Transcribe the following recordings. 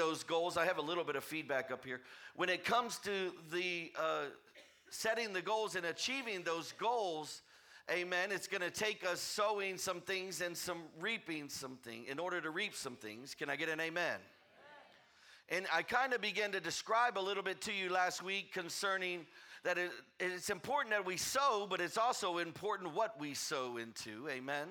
those goals, I have a little bit of feedback up here. When it comes to the uh, setting the goals and achieving those goals, amen, it's going to take us sowing some things and some reaping something in order to reap some things. Can I get an amen? And I kind of began to describe a little bit to you last week concerning that it, it's important that we sow, but it's also important what we sow into. Amen.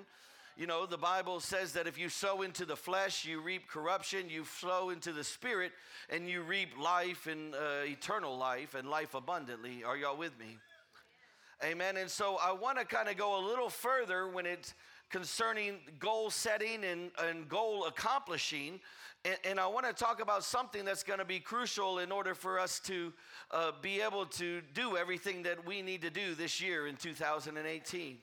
You know, the Bible says that if you sow into the flesh, you reap corruption. You sow into the spirit, and you reap life and uh, eternal life and life abundantly. Are y'all with me? Amen. And so I want to kind of go a little further when it's concerning goal setting and, and goal accomplishing. And, and I want to talk about something that's going to be crucial in order for us to uh, be able to do everything that we need to do this year in 2018.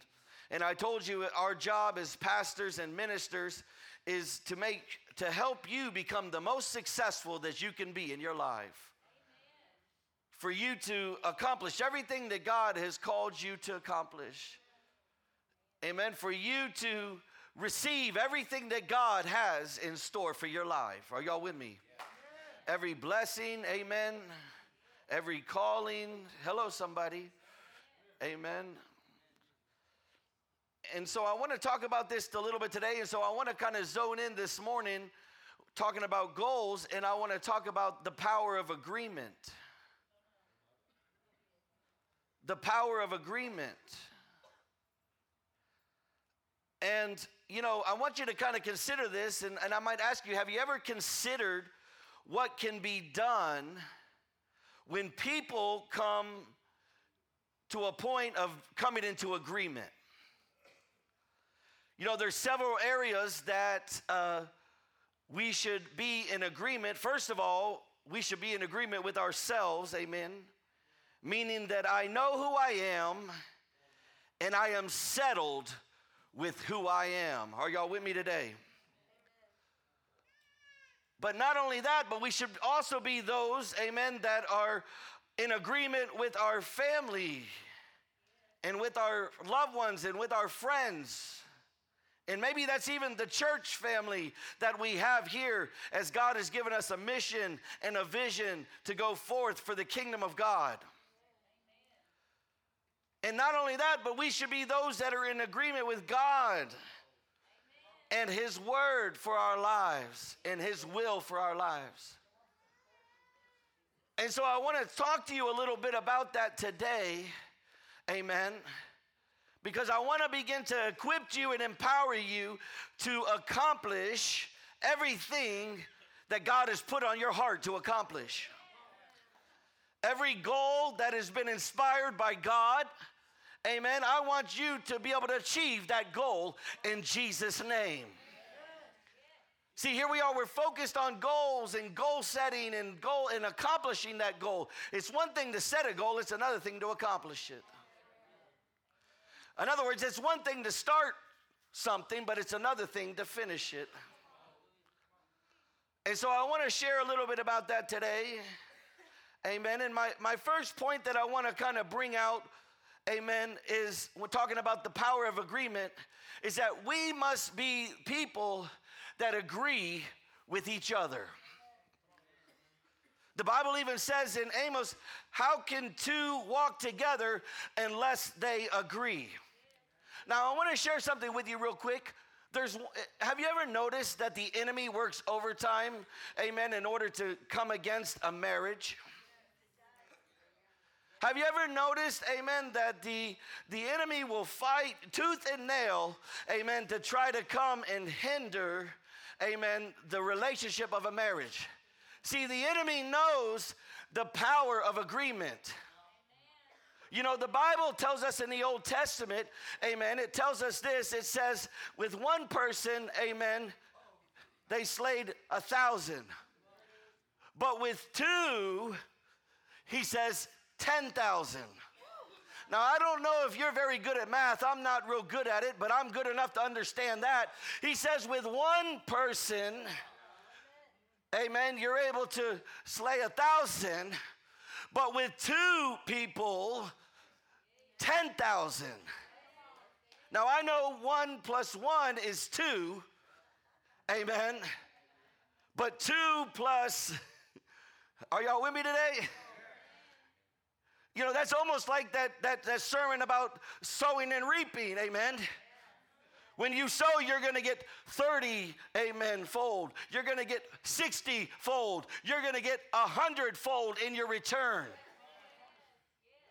And I told you our job as pastors and ministers is to make to help you become the most successful that you can be in your life. For you to accomplish everything that God has called you to accomplish. Amen. For you to receive everything that God has in store for your life. Are y'all with me? Every blessing, amen. Every calling. Hello, somebody. Amen. And so I want to talk about this a little bit today. And so I want to kind of zone in this morning talking about goals, and I want to talk about the power of agreement. The power of agreement. And, you know, I want you to kind of consider this, and, and I might ask you have you ever considered what can be done when people come to a point of coming into agreement? You know, there's several areas that uh, we should be in agreement. First of all, we should be in agreement with ourselves, amen. Meaning that I know who I am and I am settled with who I am. Are y'all with me today? But not only that, but we should also be those, amen, that are in agreement with our family and with our loved ones and with our friends. And maybe that's even the church family that we have here as God has given us a mission and a vision to go forth for the kingdom of God. And not only that, but we should be those that are in agreement with God and His word for our lives and His will for our lives. And so I want to talk to you a little bit about that today. Amen. Because I want to begin to equip you and empower you to accomplish everything that God has put on your heart to accomplish. Every goal that has been inspired by God Amen. I want you to be able to achieve that goal in Jesus' name. See, here we are, we're focused on goals and goal setting and goal and accomplishing that goal. It's one thing to set a goal, it's another thing to accomplish it. In other words, it's one thing to start something, but it's another thing to finish it. And so I want to share a little bit about that today. Amen. And my, my first point that I want to kind of bring out amen, is we're talking about the power of agreement, is that we must be people that agree with each other. The Bible even says in Amos, How can two walk together unless they agree? Now, I want to share something with you real quick. There's, have you ever noticed that the enemy works overtime, amen, in order to come against a marriage? Have you ever noticed, amen, that the, the enemy will fight tooth and nail, amen, to try to come and hinder, amen, the relationship of a marriage? See, the enemy knows the power of agreement. You know, the Bible tells us in the Old Testament, amen, it tells us this it says, with one person, amen, they slayed a thousand. But with two, he says, 10,000. Now, I don't know if you're very good at math. I'm not real good at it, but I'm good enough to understand that. He says, with one person, amen, you're able to slay a thousand, but with two people, 10,000. Now, I know one plus one is two, amen. But two plus, are y'all with me today? You know, that's almost like that, that, that sermon about sowing and reaping, amen. When you sow, you're gonna get 30, amen, fold. You're gonna get 60 fold. You're gonna get a hundred fold in your return.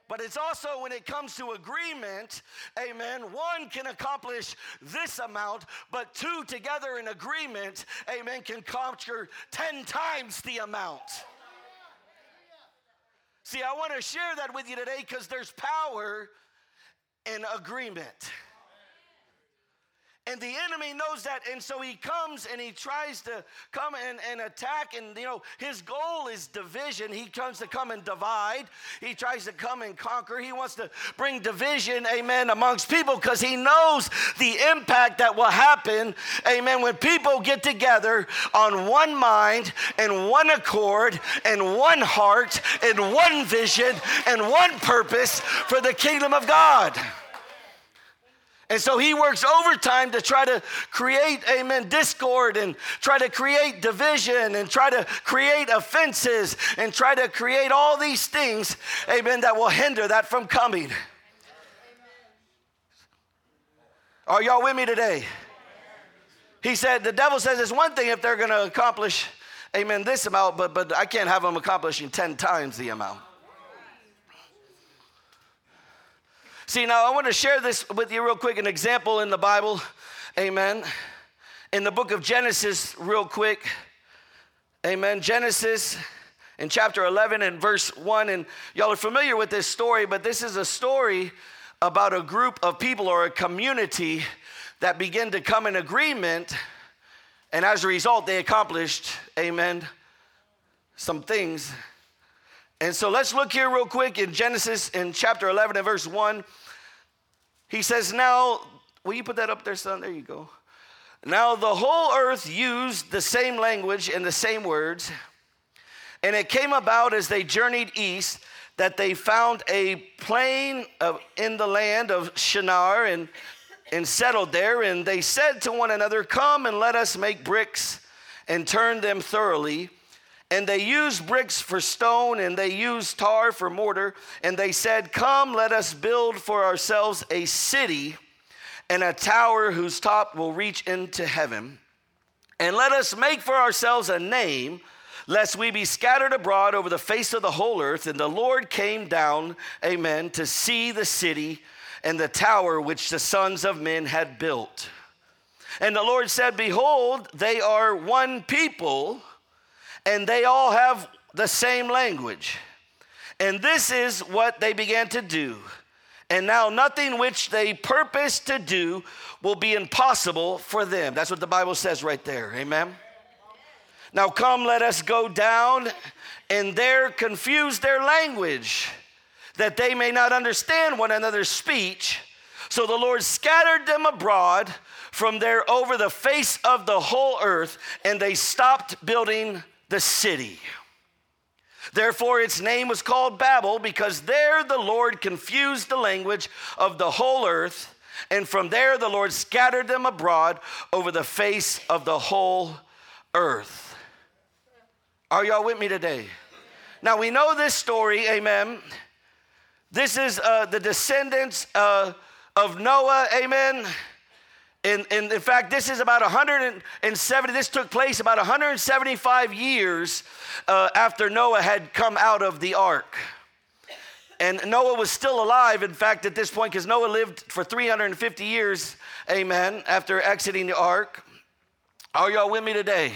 But it's also when it comes to agreement, amen, one can accomplish this amount, but two together in agreement, amen, can conquer 10 times the amount. See, I want to share that with you today because there's power in agreement. And the enemy knows that. And so he comes and he tries to come and, and attack. And, you know, his goal is division. He comes to come and divide. He tries to come and conquer. He wants to bring division, amen, amongst people because he knows the impact that will happen, amen, when people get together on one mind and one accord and one heart and one vision and one purpose for the kingdom of God. And so he works overtime to try to create, amen, discord and try to create division and try to create offenses and try to create all these things, amen, that will hinder that from coming. Are y'all with me today? He said, the devil says it's one thing if they're going to accomplish, amen, this amount, but, but I can't have them accomplishing 10 times the amount. See, now I want to share this with you real quick an example in the Bible. Amen. In the book of Genesis, real quick. Amen. Genesis in chapter 11 and verse 1. And y'all are familiar with this story, but this is a story about a group of people or a community that begin to come in agreement. And as a result, they accomplished, amen, some things and so let's look here real quick in Genesis in chapter 11 and verse 1. He says, Now, will you put that up there, son? There you go. Now the whole earth used the same language and the same words. And it came about as they journeyed east that they found a plain of, in the land of Shinar and, and settled there. And they said to one another, Come and let us make bricks and turn them thoroughly. And they used bricks for stone, and they used tar for mortar. And they said, Come, let us build for ourselves a city and a tower whose top will reach into heaven. And let us make for ourselves a name, lest we be scattered abroad over the face of the whole earth. And the Lord came down, amen, to see the city and the tower which the sons of men had built. And the Lord said, Behold, they are one people and they all have the same language. And this is what they began to do. And now nothing which they purpose to do will be impossible for them. That's what the Bible says right there. Amen. Now come, let us go down and there confuse their language, that they may not understand one another's speech. So the Lord scattered them abroad from there over the face of the whole earth, and they stopped building the city. Therefore, its name was called Babel, because there the Lord confused the language of the whole earth, and from there the Lord scattered them abroad over the face of the whole earth. Are y'all with me today? Now we know this story, amen. This is uh, the descendants uh, of Noah, amen and, and in fact, this is about 170, this took place about 175 years uh, after Noah had come out of the ark. And Noah was still alive, in fact, at this point, because Noah lived for 350 years, amen, after exiting the ark. Are y'all with me today?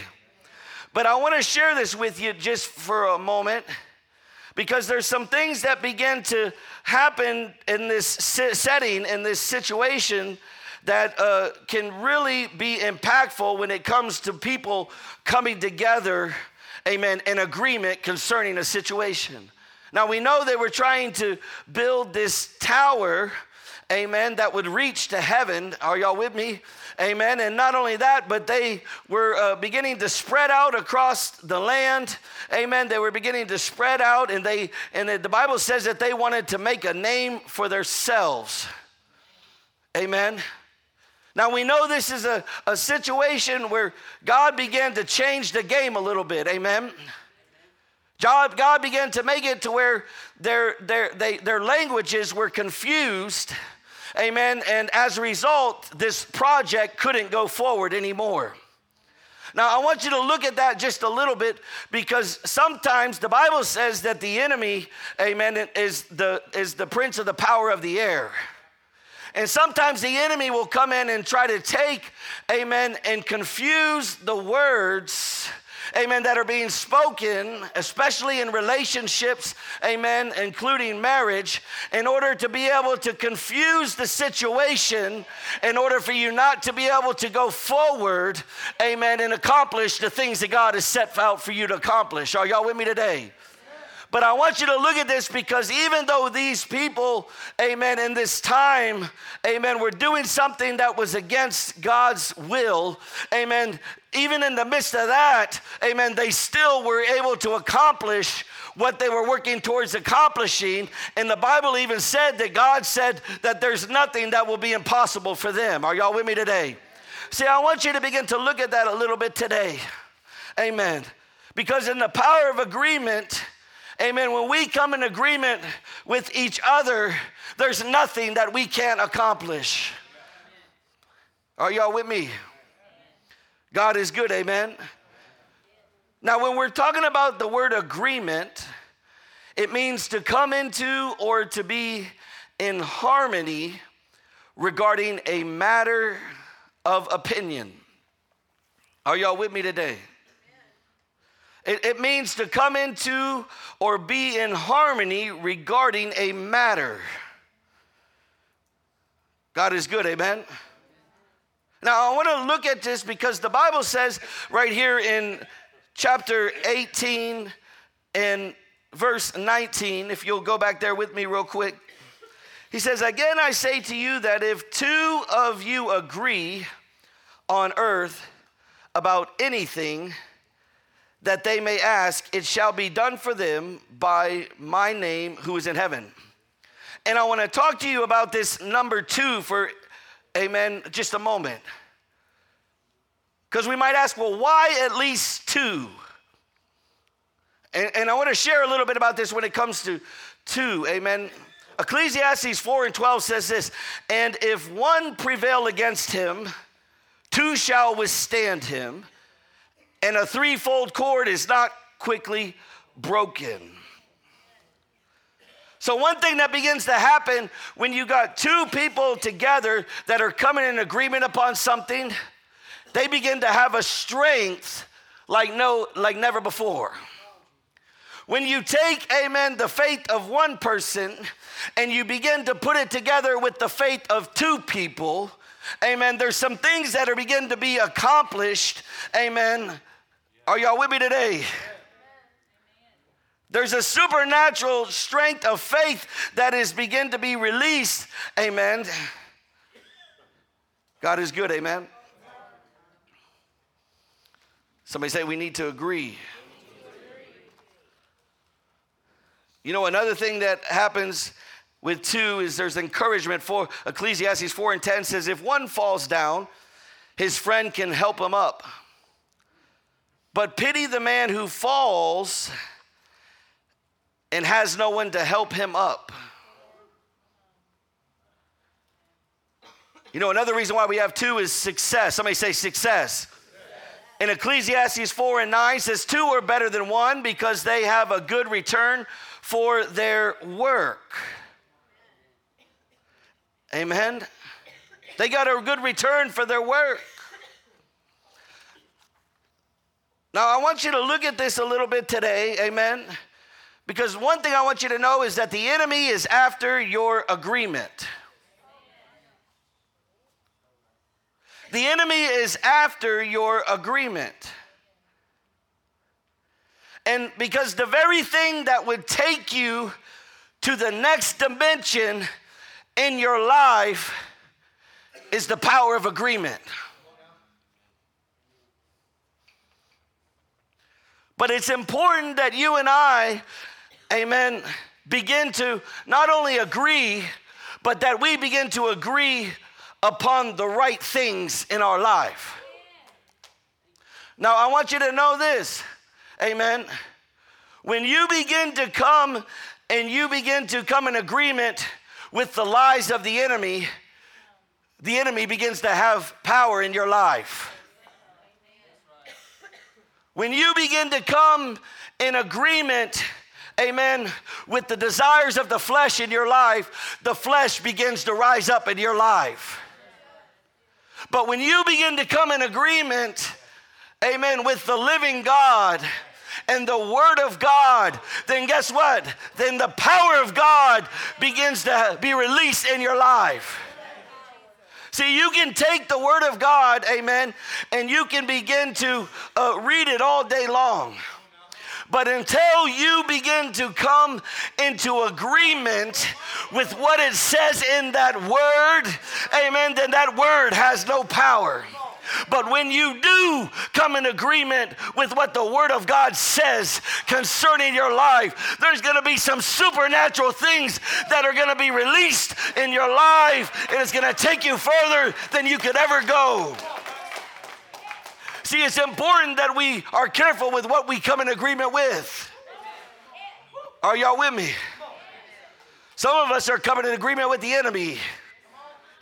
But I want to share this with you just for a moment because there's some things that begin to happen in this setting, in this situation that uh, can really be impactful when it comes to people coming together, amen, in agreement concerning a situation. Now we know they were trying to build this tower, amen, that would reach to heaven. Are y'all with me? Amen. And not only that, but they were uh, beginning to spread out across the land. Amen. They were beginning to spread out, and they and the Bible says that they wanted to make a name for themselves. Amen. Now we know this is a, a situation where God began to change the game a little bit. Amen. God, God began to make it to where their, their, they, their languages were confused. Amen. And as a result, this project couldn't go forward anymore. Now, I want you to look at that just a little bit because sometimes the Bible says that the enemy, amen, is the, is the prince of the power of the air. And sometimes the enemy will come in and try to take, amen, and confuse the words amen, that are being spoken, especially in relationships, amen, including marriage, in order to be able to confuse the situation, in order for you not to be able to go forward, amen, and accomplish the things that God has set out for you to accomplish. Are y'all with me today? But I want you to look at this because even though these people, amen, in this time, amen, were doing something that was against God's will, amen, even in the midst of that, amen, they still were able to accomplish what they were working towards accomplishing. And the Bible even said that God said that there's nothing that will be impossible for them. Are y'all with me today? See, I want you to begin to look at that a little bit today. Amen. Because in the power of agreement, Amen. When we come in agreement with each other, there's nothing that we can't accomplish. Are y'all with me? God is good, amen. Now, when we're talking about the word agreement, it means to come into or to be in harmony regarding a matter of opinion. Are y'all with me today? It, it means to come into or be in harmony regarding a matter. God is good, amen. Now, I want to look at this because the Bible says right here in chapter 18 and verse 19, if you'll go back there with me real quick. He says, Again, I say to you that if two of you agree on earth about anything that they may ask, it shall be done for them by my name who is in heaven. And I want to talk to you about this number two for, amen, just a moment. Because we might ask, well, why at least two? And, and I want to share a little bit about this when it comes to two, amen. Ecclesiastes 4 and 12 says this, and if one prevail against him, two shall withstand him and a threefold cord is not quickly broken. So, one thing that begins to happen when you got two people together that are coming in agreement upon something, they begin to have a strength like no like never before. When you take, amen, the faith of one person and you begin to put it together with the faith of two people, amen, there's some things that are beginning to be accomplished, amen, are y'all with me today? There's a supernatural strength of faith that is begin to be released. Amen. God is good. Amen. Somebody say we need to agree. You know, another thing that happens with two is there's encouragement for Ecclesiastes 4 and 10 says, if one falls down, his friend can help him up. But pity the man who falls and has no one to help him up. You know, another reason why we have two is success. Somebody say success. In Ecclesiastes 4 and 9 says, Two are better than one because they have a good return for their work. Amen. They got a good return for their work. Now, I want you to look at this a little bit today, amen? Because one thing I want you to know is that the enemy is after your agreement. The enemy is after your agreement. And because the very thing that would take you to the next dimension in your life is the power of agreement. But it's important that you and I, amen, begin to not only agree, but that we begin to agree upon the right things in our life. Now, I want you to know this. Amen. When you begin to come and you begin to come in agreement with the lies of the enemy, the enemy begins to have power in your life. When you begin to come in agreement, amen, with the desires of the flesh in your life, the flesh begins to rise up in your life. But when you begin to come in agreement, amen, with the living God, and the Word of God, then guess what? Then the power of God begins to be released in your life. See, you can take the Word of God, amen, and you can begin to uh, read it all day long. But until you begin to come into agreement with what it says in that word, amen, then that word has no power. But when you do come in agreement with what the Word of God says concerning your life, there's going to be some supernatural things that are going to be released in your life, and it's going to take you further than you could ever go. See, it's important that we are careful with what we come in agreement with. Are y'all with me? Some of us are coming in agreement with the enemy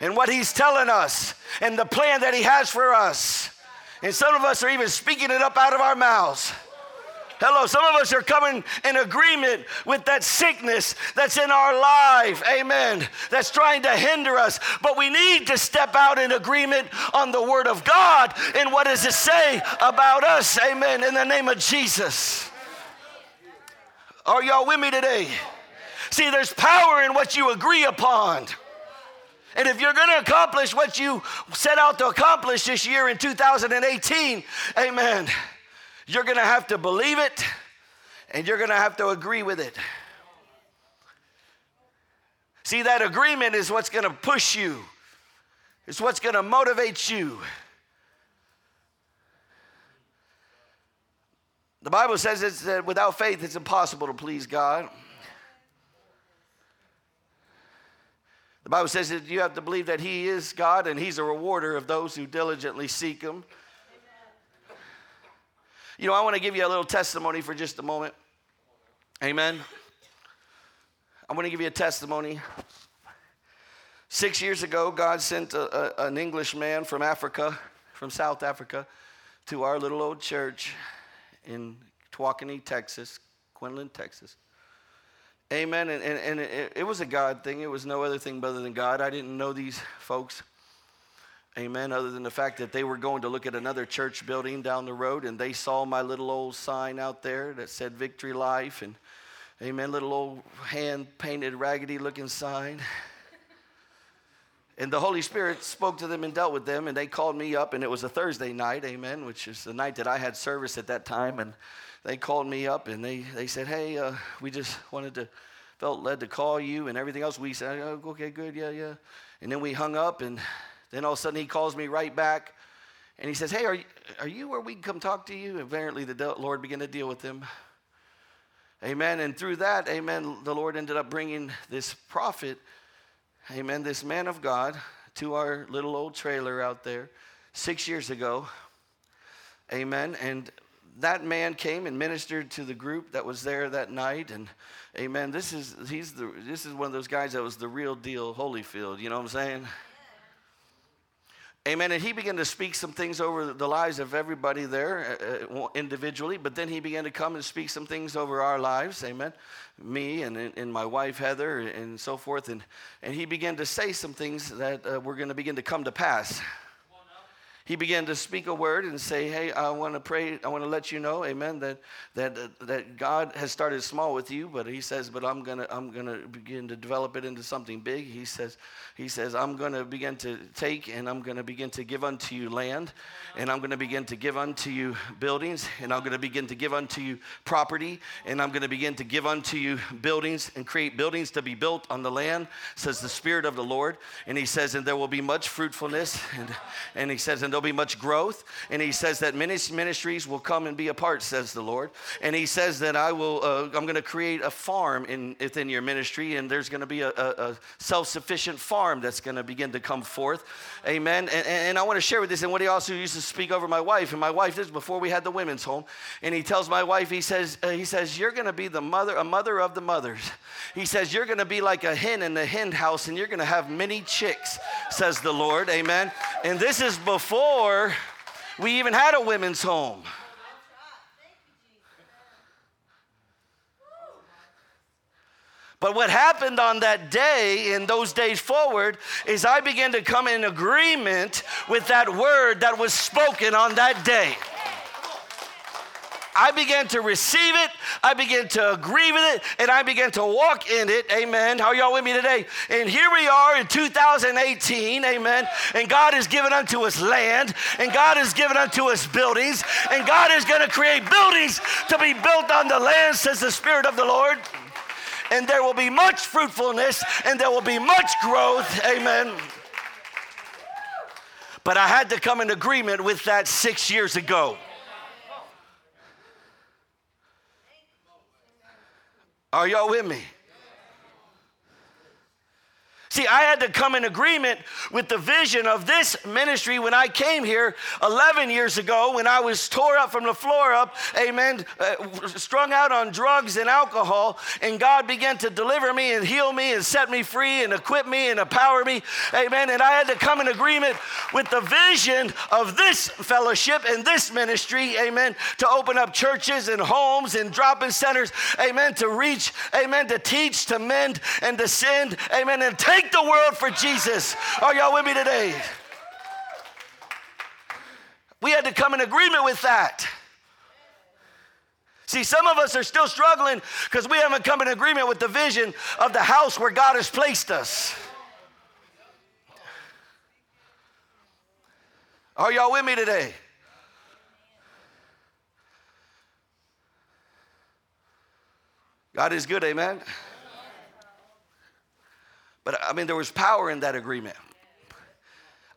and what he's telling us and the plan that he has for us. And some of us are even speaking it up out of our mouths. Hello, some of us are coming in agreement with that sickness that's in our life, amen, that's trying to hinder us. But we need to step out in agreement on the Word of God and what does it say about us, amen, in the name of Jesus. Are y'all with me today? See, there's power in what you agree upon. And if you're going to accomplish what you set out to accomplish this year in 2018, amen, you're going to have to believe it and you're going to have to agree with it. See, that agreement is what's going to push you, it's what's going to motivate you. The Bible says it's, that without faith, it's impossible to please God. The Bible says that you have to believe that He is God and He's a rewarder of those who diligently seek Him. You know, I want to give you a little testimony for just a moment. Amen. I want to give you a testimony. Six years ago, God sent a, a, an English man from Africa, from South Africa, to our little old church in Tawakoni, Texas, Quinlan, Texas. Amen. And, and, and it, it, was a God thing. It was no other thing other than God. I didn't know these folks. Amen. Other than the fact that they were going to look at another church building down the road and they saw my little old sign out there that said Victory Life and, amen, little old hand painted raggedy looking sign. And the Holy Spirit spoke to them and dealt with them, and they called me up, and it was a Thursday night, amen, which is the night that I had service at that time. And they called me up and they, they said, hey, uh, we just wanted to, felt led to call you and everything else. We said, oh, okay, good, yeah, yeah. And then we hung up and then all of a sudden he calls me right back and he says, hey, are you, are you where we can come talk to you? Apparently the Lord began to deal with him. Amen. And through that, amen, the Lord ended up bringing this prophet, amen, this man of God to our little old trailer out there six years ago. Amen. And that man came and ministered to the group that was there that night. And amen. This is he's the this is one of those guys that was the real deal holyfield. You know what i'm saying amen. And he began to speak some things over the lives of everybody there uh, uh individually but then he began to come and speak some things over our lives. Amen. Me and, and my wife heather and so forth. And, and he began to say some things that uh, were going to begin to come to pass he began to speak a word and say, Hey, I want to pray, I want to let you know, amen, that, that, that God has started small with you, but he says, But I'm going to I'm gonna begin to develop it into something big. He says, he says I'm going to begin to take and I'm going to begin to give unto you land, and I'm going to begin to give unto you buildings, and I'm going to begin to give unto you property, and I'm going to begin to give unto you buildings and create buildings to be built on the land, says the Spirit of the Lord. And he says, And there will be much fruitfulness. And, and he says, And there'll be much growth. And he says that many ministries will come and be a part, says the Lord. And he says that I will, uh, I'm going to create a farm in, within your ministry, and there's going to be a, a, a self sufficient farm that's going to begin to come forth. Amen. And, and I want to share with this, and what he also used to speak over my wife. And my wife, this before we had the women's home. And he tells my wife, he says, uh, he says, You're going to be the mother, a mother of the mothers. He says, You're going to be like a hen in the hen house, and you're going to have many chicks, says the Lord. Amen. And this is before we even had a women's home. But what happened on that day in those days forward is I began to come in agreement with that word that was spoken on that day. I began to receive it, I began to agree with it, and I began to walk in it. Amen. How are y'all with me today? And here we are in 2018. Amen. And God has given unto us land, and God has given unto us buildings, and God is going to create buildings to be built on the land, says the Spirit of the Lord. And there will be much fruitfulness, and there will be much growth. Amen. But I had to come in agreement with that six years ago. Are y'all with me? See, I had to come in agreement with the vision of this ministry when I came here 11 years ago when I was tore up from the floor up, amen, uh, strung out on drugs and alcohol. And God began to deliver me and heal me and set me free and equip me and empower me, amen. And I had to come in agreement with the vision of this fellowship and this ministry, amen, to open up churches and homes and drop in centers, amen, to reach, amen, to teach, to mend, and to send, amen, and take take the world for Jesus. Are y'all with me today? We had to come in agreement with that. See, some of us are still struggling because we haven't come in agreement with the vision of the house where God has placed us. Are y'all with me today? God is good, amen. But I mean, there was power in that agreement.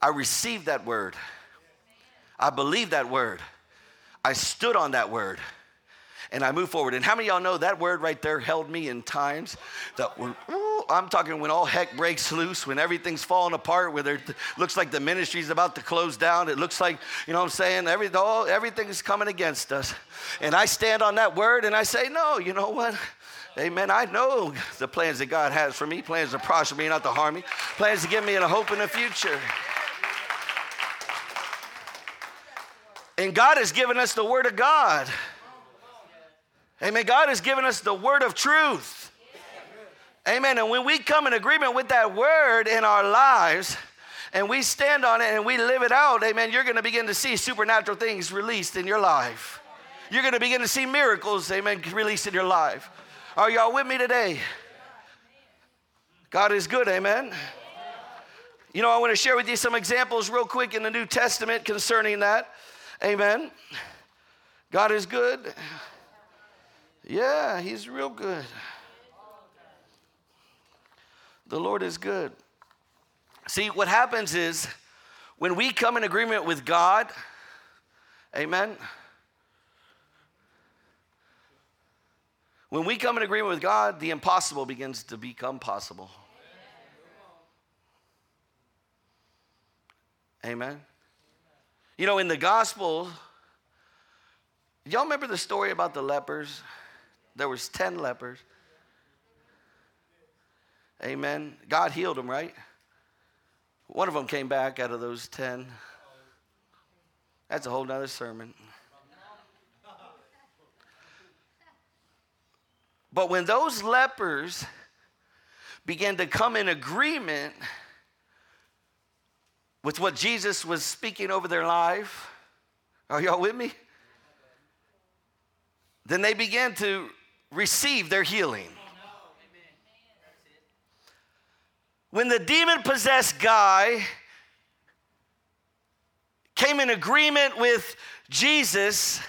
I received that word. I believed that word. I stood on that word. And I moved forward. And how many y'all know that word right there held me in times that were, I'm talking when all heck breaks loose, when everything's falling apart, where it looks like the ministry's about to close down. It looks like, you know what I'm saying? Every, all, everything is coming against us. And I stand on that word and I say, no, you know what? Amen. I know the plans that God has for me plans to prosper me, not to harm me, plans to give me a hope in the future. And God has given us the Word of God. Amen. God has given us the Word of truth. Amen. And when we come in agreement with that Word in our lives, and we stand on it and we live it out, amen, you're going to begin to see supernatural things released in your life. You're going to begin to see miracles, amen, released in your life. Are y'all with me today? God is good, amen. You know, I want to share with you some examples real quick in the New Testament concerning that. Amen. God is good. Yeah, He's real good. The Lord is good. See, what happens is when we come in agreement with God, amen. When we come in agreement with God, the impossible begins to become possible. Amen. You know, in the gospel, y'all remember the story about the lepers? There was 10 lepers. Amen. God healed them, right? One of them came back out of those 10. That's a whole nother sermon. But when those lepers began to come in agreement with what Jesus was speaking over their life, are y'all with me? Then they began to receive their healing. When the demon possessed guy came in agreement with Jesus,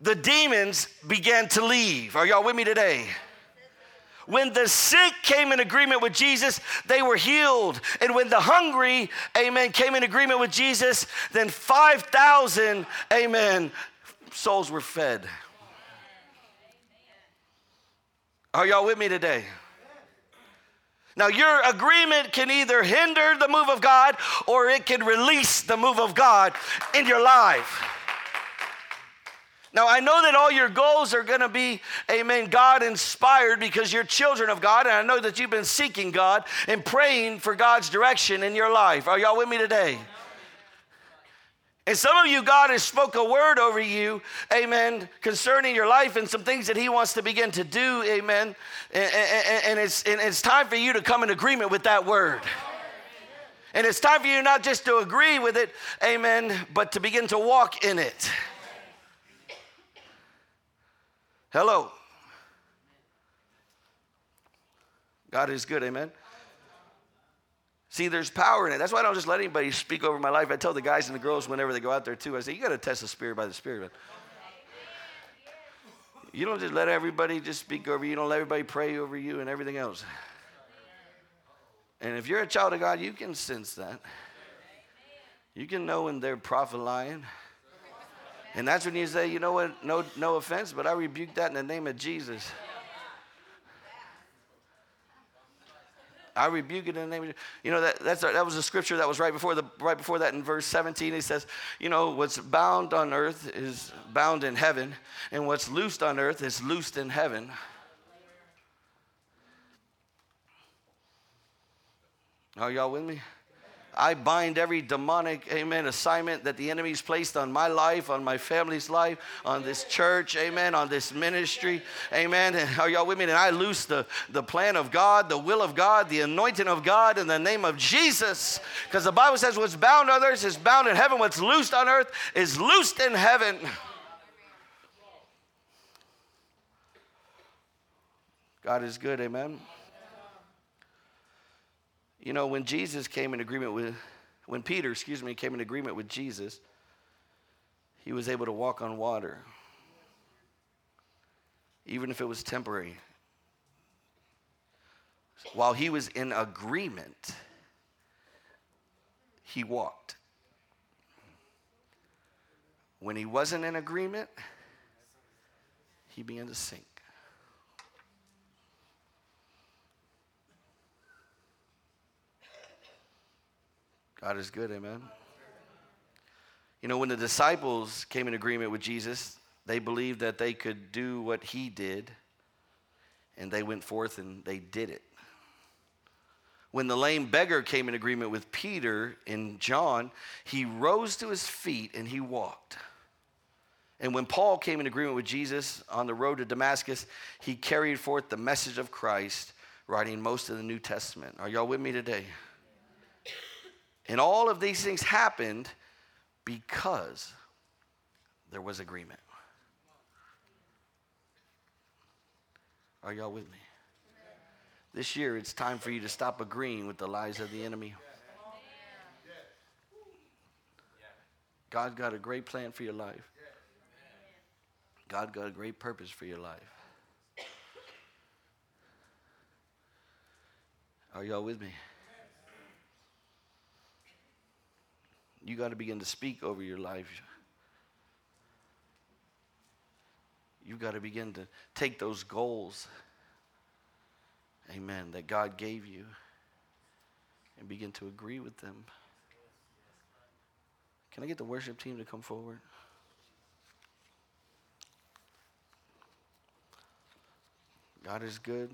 the demons began to leave. Are y'all with me today? When the sick came in agreement with Jesus, they were healed. And when the hungry, amen, came in agreement with Jesus, then 5,000, amen, souls were fed. Are y'all with me today? Now, your agreement can either hinder the move of God or it can release the move of God in your life. Now, I know that all your goals are going to be, amen, God inspired because you're children of God. And I know that you've been seeking God and praying for God's direction in your life. Are y'all with me today? And some of you, God has spoke a word over you, amen, concerning your life and some things that He wants to begin to do, amen. And, and, and, it's, and it's time for you to come in agreement with that word. And it's time for you not just to agree with it, amen, but to begin to walk in it. Hello. God is good, amen. See, there's power in it. That's why I don't just let anybody speak over my life. I tell the guys and the girls whenever they go out there too, I say, you got to test the spirit by the spirit. You don't just let everybody just speak over you. You don't let everybody pray over you and everything else. And if you're a child of God, you can sense that. You can know when they're prophet lying. And that's when you say, you know what, no, no offense, but I rebuke that in the name of Jesus. I rebuke it in the name of Jesus. you know that that's that was a scripture that was right before the right before that in verse 17 he says you know what's bound on earth is bound in heaven and what's loosed on earth is loosed in heaven are y'all with me I bind every demonic, amen, assignment that the enemy's placed on my life, on my family's life, on this church, amen, on this ministry, amen. Are y'all with me? And I loose the, the plan of God, the will of God, the anointing of God in the name of Jesus. Because the Bible says what's bound on earth is bound in heaven, what's loosed on earth is loosed in heaven. God is good, amen. You know, when Jesus came in agreement with, when Peter, excuse me, came in agreement with Jesus, he was able to walk on water, even if it was temporary. While he was in agreement, he walked. When he wasn't in agreement, he began to sink. God is good, amen. You know, when the disciples came in agreement with Jesus, they believed that they could do what he did, and they went forth and they did it. When the lame beggar came in agreement with Peter in John, he rose to his feet and he walked. And when Paul came in agreement with Jesus on the road to Damascus, he carried forth the message of Christ, writing most of the New Testament. Are y'all with me today? And all of these things happened because there was agreement. Are y'all with me? This year, it's time for you to stop agreeing with the lies of the enemy. God got a great plan for your life. God got a great purpose for your life. Are y'all with me? You got to begin to speak over your life. You've got to begin to take those goals, amen, that God gave you and begin to agree with them. Can I get the worship team to come forward? God is good.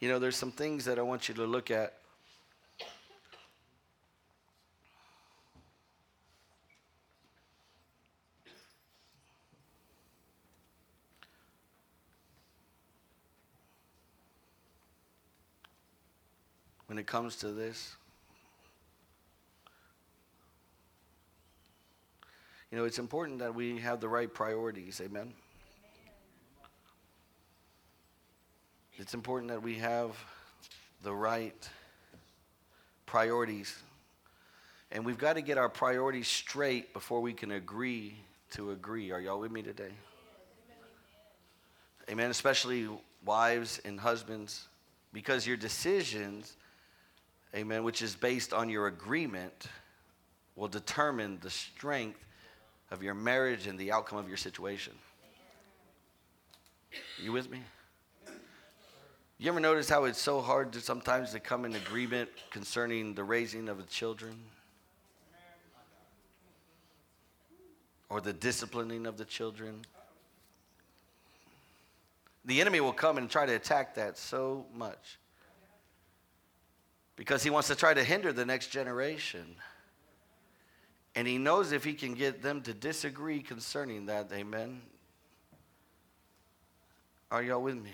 You know, there's some things that I want you to look at. When it comes to this, you know, it's important that we have the right priorities. Amen. It's important that we have the right priorities. And we've got to get our priorities straight before we can agree to agree. Are y'all with me today? Amen. Especially wives and husbands, because your decisions, amen, which is based on your agreement, will determine the strength of your marriage and the outcome of your situation. You with me? You ever notice how it's so hard to sometimes to come in agreement concerning the raising of the children? Or the disciplining of the children? The enemy will come and try to attack that so much because he wants to try to hinder the next generation. And he knows if he can get them to disagree concerning that, amen. Are y'all with me?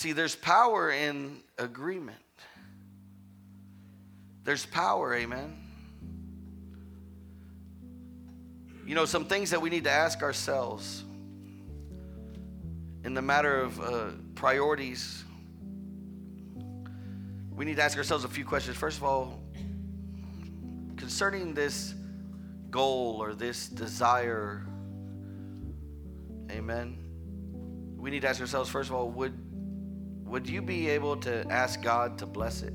See, there's power in agreement. There's power, amen. You know, some things that we need to ask ourselves in the matter of uh, priorities we need to ask ourselves a few questions. First of all, concerning this goal or this desire, amen. We need to ask ourselves, first of all, would, would you be able to ask God to bless it?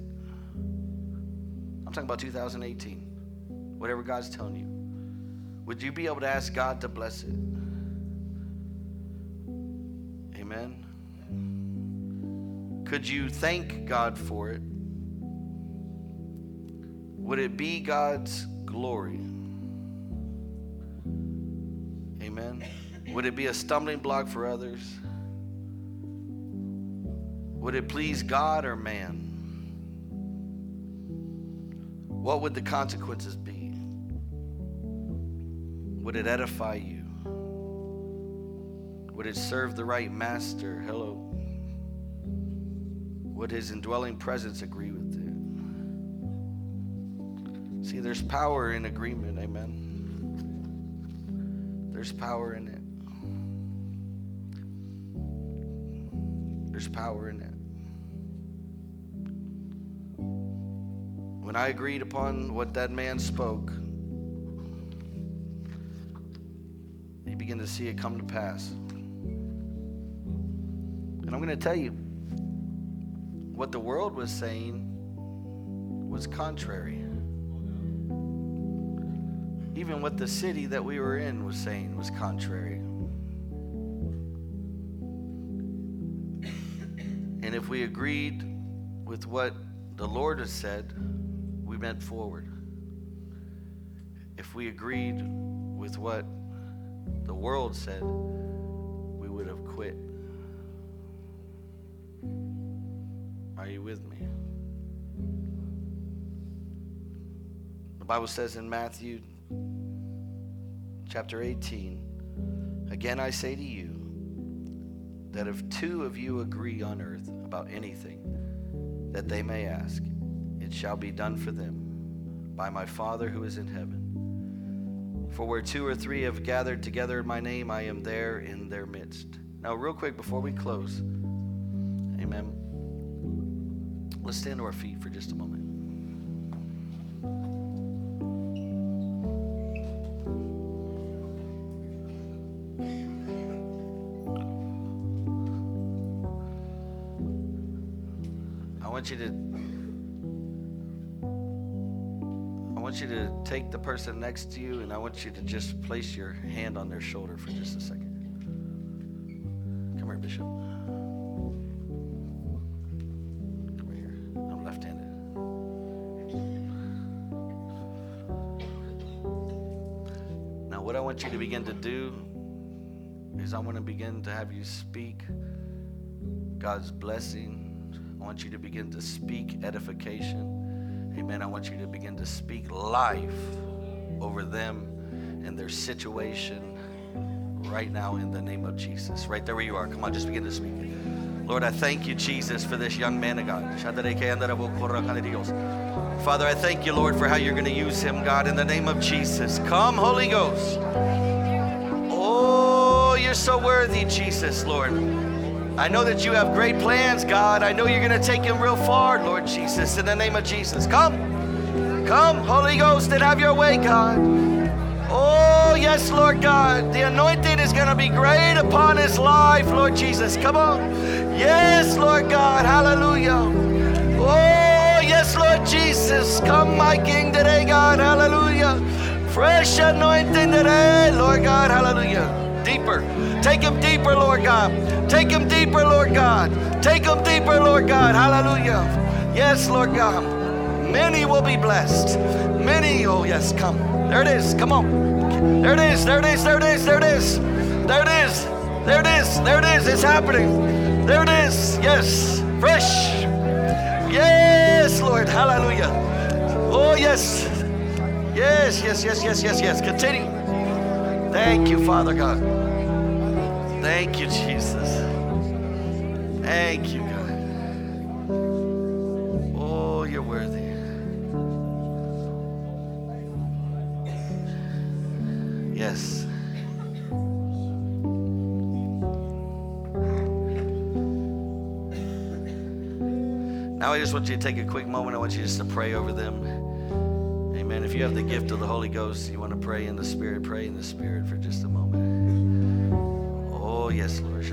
I'm talking about 2018, whatever God's telling you. Would you be able to ask God to bless it? Amen. Could you thank God for it? Would it be God's glory? Amen. Would it be a stumbling block for others? Would it please God or man? What would the consequences be? Would it edify you? Would it serve the right master? Hello. Would his indwelling presence agree with it? See, there's power in agreement. Amen. There's power in it. There's power in it. When I agreed upon what that man spoke, you begin to see it come to pass. And I'm going to tell you, what the world was saying was contrary even what the city that we were in was saying was contrary. And if we agreed with what the Lord has said, we went forward. If we agreed with what the world said, we would have quit. Are you with me? The Bible says in Matthew chapter 18 Again, I say to you that if two of you agree on earth about anything that they may ask, it shall be done for them by my Father who is in heaven. For where two or three have gathered together in my name, I am there in their midst. Now, real quick before we close, amen. Let's stand to our feet for just a moment. Person next to you and I want you to just place your hand on their shoulder for just a second. Come here, Bishop. Come here. I'm left-handed. Now what I want you to begin to do is I want to begin to have you speak God's blessing I want you to begin to speak edification. Amen. I want you to begin to speak life over them and their situation right now in the name of Jesus. Right there where you are. Come on, just begin to speak. Lord, I thank you, Jesus, for this young man of God. Father, I thank you, Lord, for how you're going to use him, God, in the name of Jesus. Come, Holy Ghost. Oh, you're so worthy, Jesus, Lord. I know that you have great plans, God. I know you're going to take him real far, Lord Jesus, in the name of Jesus. Come. Come, Holy Ghost, and have your way, God. Oh, yes, Lord God. The anointing is going to be great upon his life, Lord Jesus. Come on. Yes, Lord God. Hallelujah. Oh, yes, Lord Jesus. Come, my King, today, God. Hallelujah. Fresh anointing today, Lord God. Hallelujah. Deeper. Take him deeper, Lord God. Take him deeper, Lord God. Take him deeper, Lord God. Hallelujah. Yes, Lord God. Many will be blessed. Many, oh yes, come. There it is. Come on. There it is. There it is. There it is. There it is. There it is. There it is. There it is. It's happening. There it is. Yes. Fresh. Yes, Lord. Hallelujah. Oh, yes. Yes, yes, yes, yes, yes, yes. Continue. Thank you, Father God. Thank you, Jesus. Thank you, I just want you to take a quick moment. I want you just to pray over them. Amen. If you have the gift of the Holy Ghost, you want to pray in the Spirit, pray in the Spirit for just a moment. Oh, yes, Lord.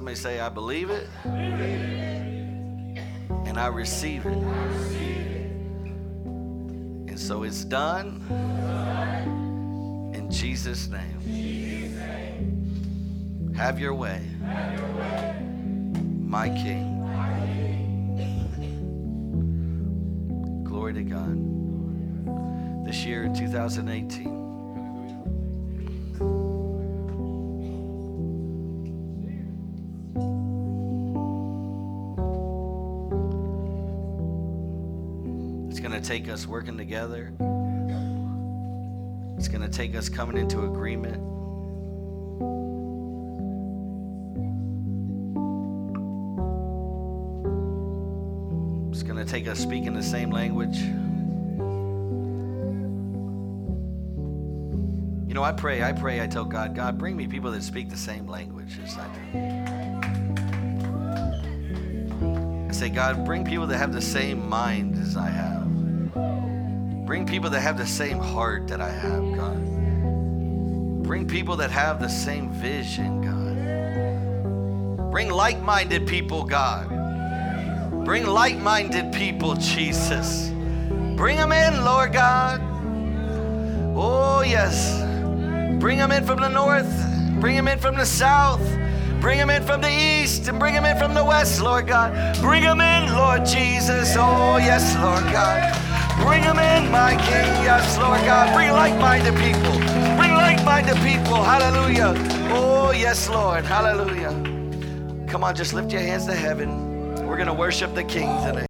Somebody say, I believe it, and I receive it. And so it's done in Jesus' name. Have your way, my King. Glory to God. This year in 2018. Take us working together. It's going to take us coming into agreement. It's going to take us speaking the same language. You know, I pray, I pray, I tell God, God, bring me people that speak the same language as I do. I say, God, bring people that have the same mind as I have. Bring people that have the same heart that I have, God. Bring people that have the same vision, God. Bring like minded people, God. Bring like minded people, Jesus. Bring them in, Lord God. Oh, yes. Bring them in from the north. Bring them in from the south. Bring them in from the east and bring them in from the west, Lord God. Bring them in, Lord Jesus. Oh, yes, Lord God. Bring them in, my King. Yes, Lord God. Bring like minded people. Bring like minded people. Hallelujah. Oh, yes, Lord. Hallelujah. Come on, just lift your hands to heaven. We're going to worship the King today.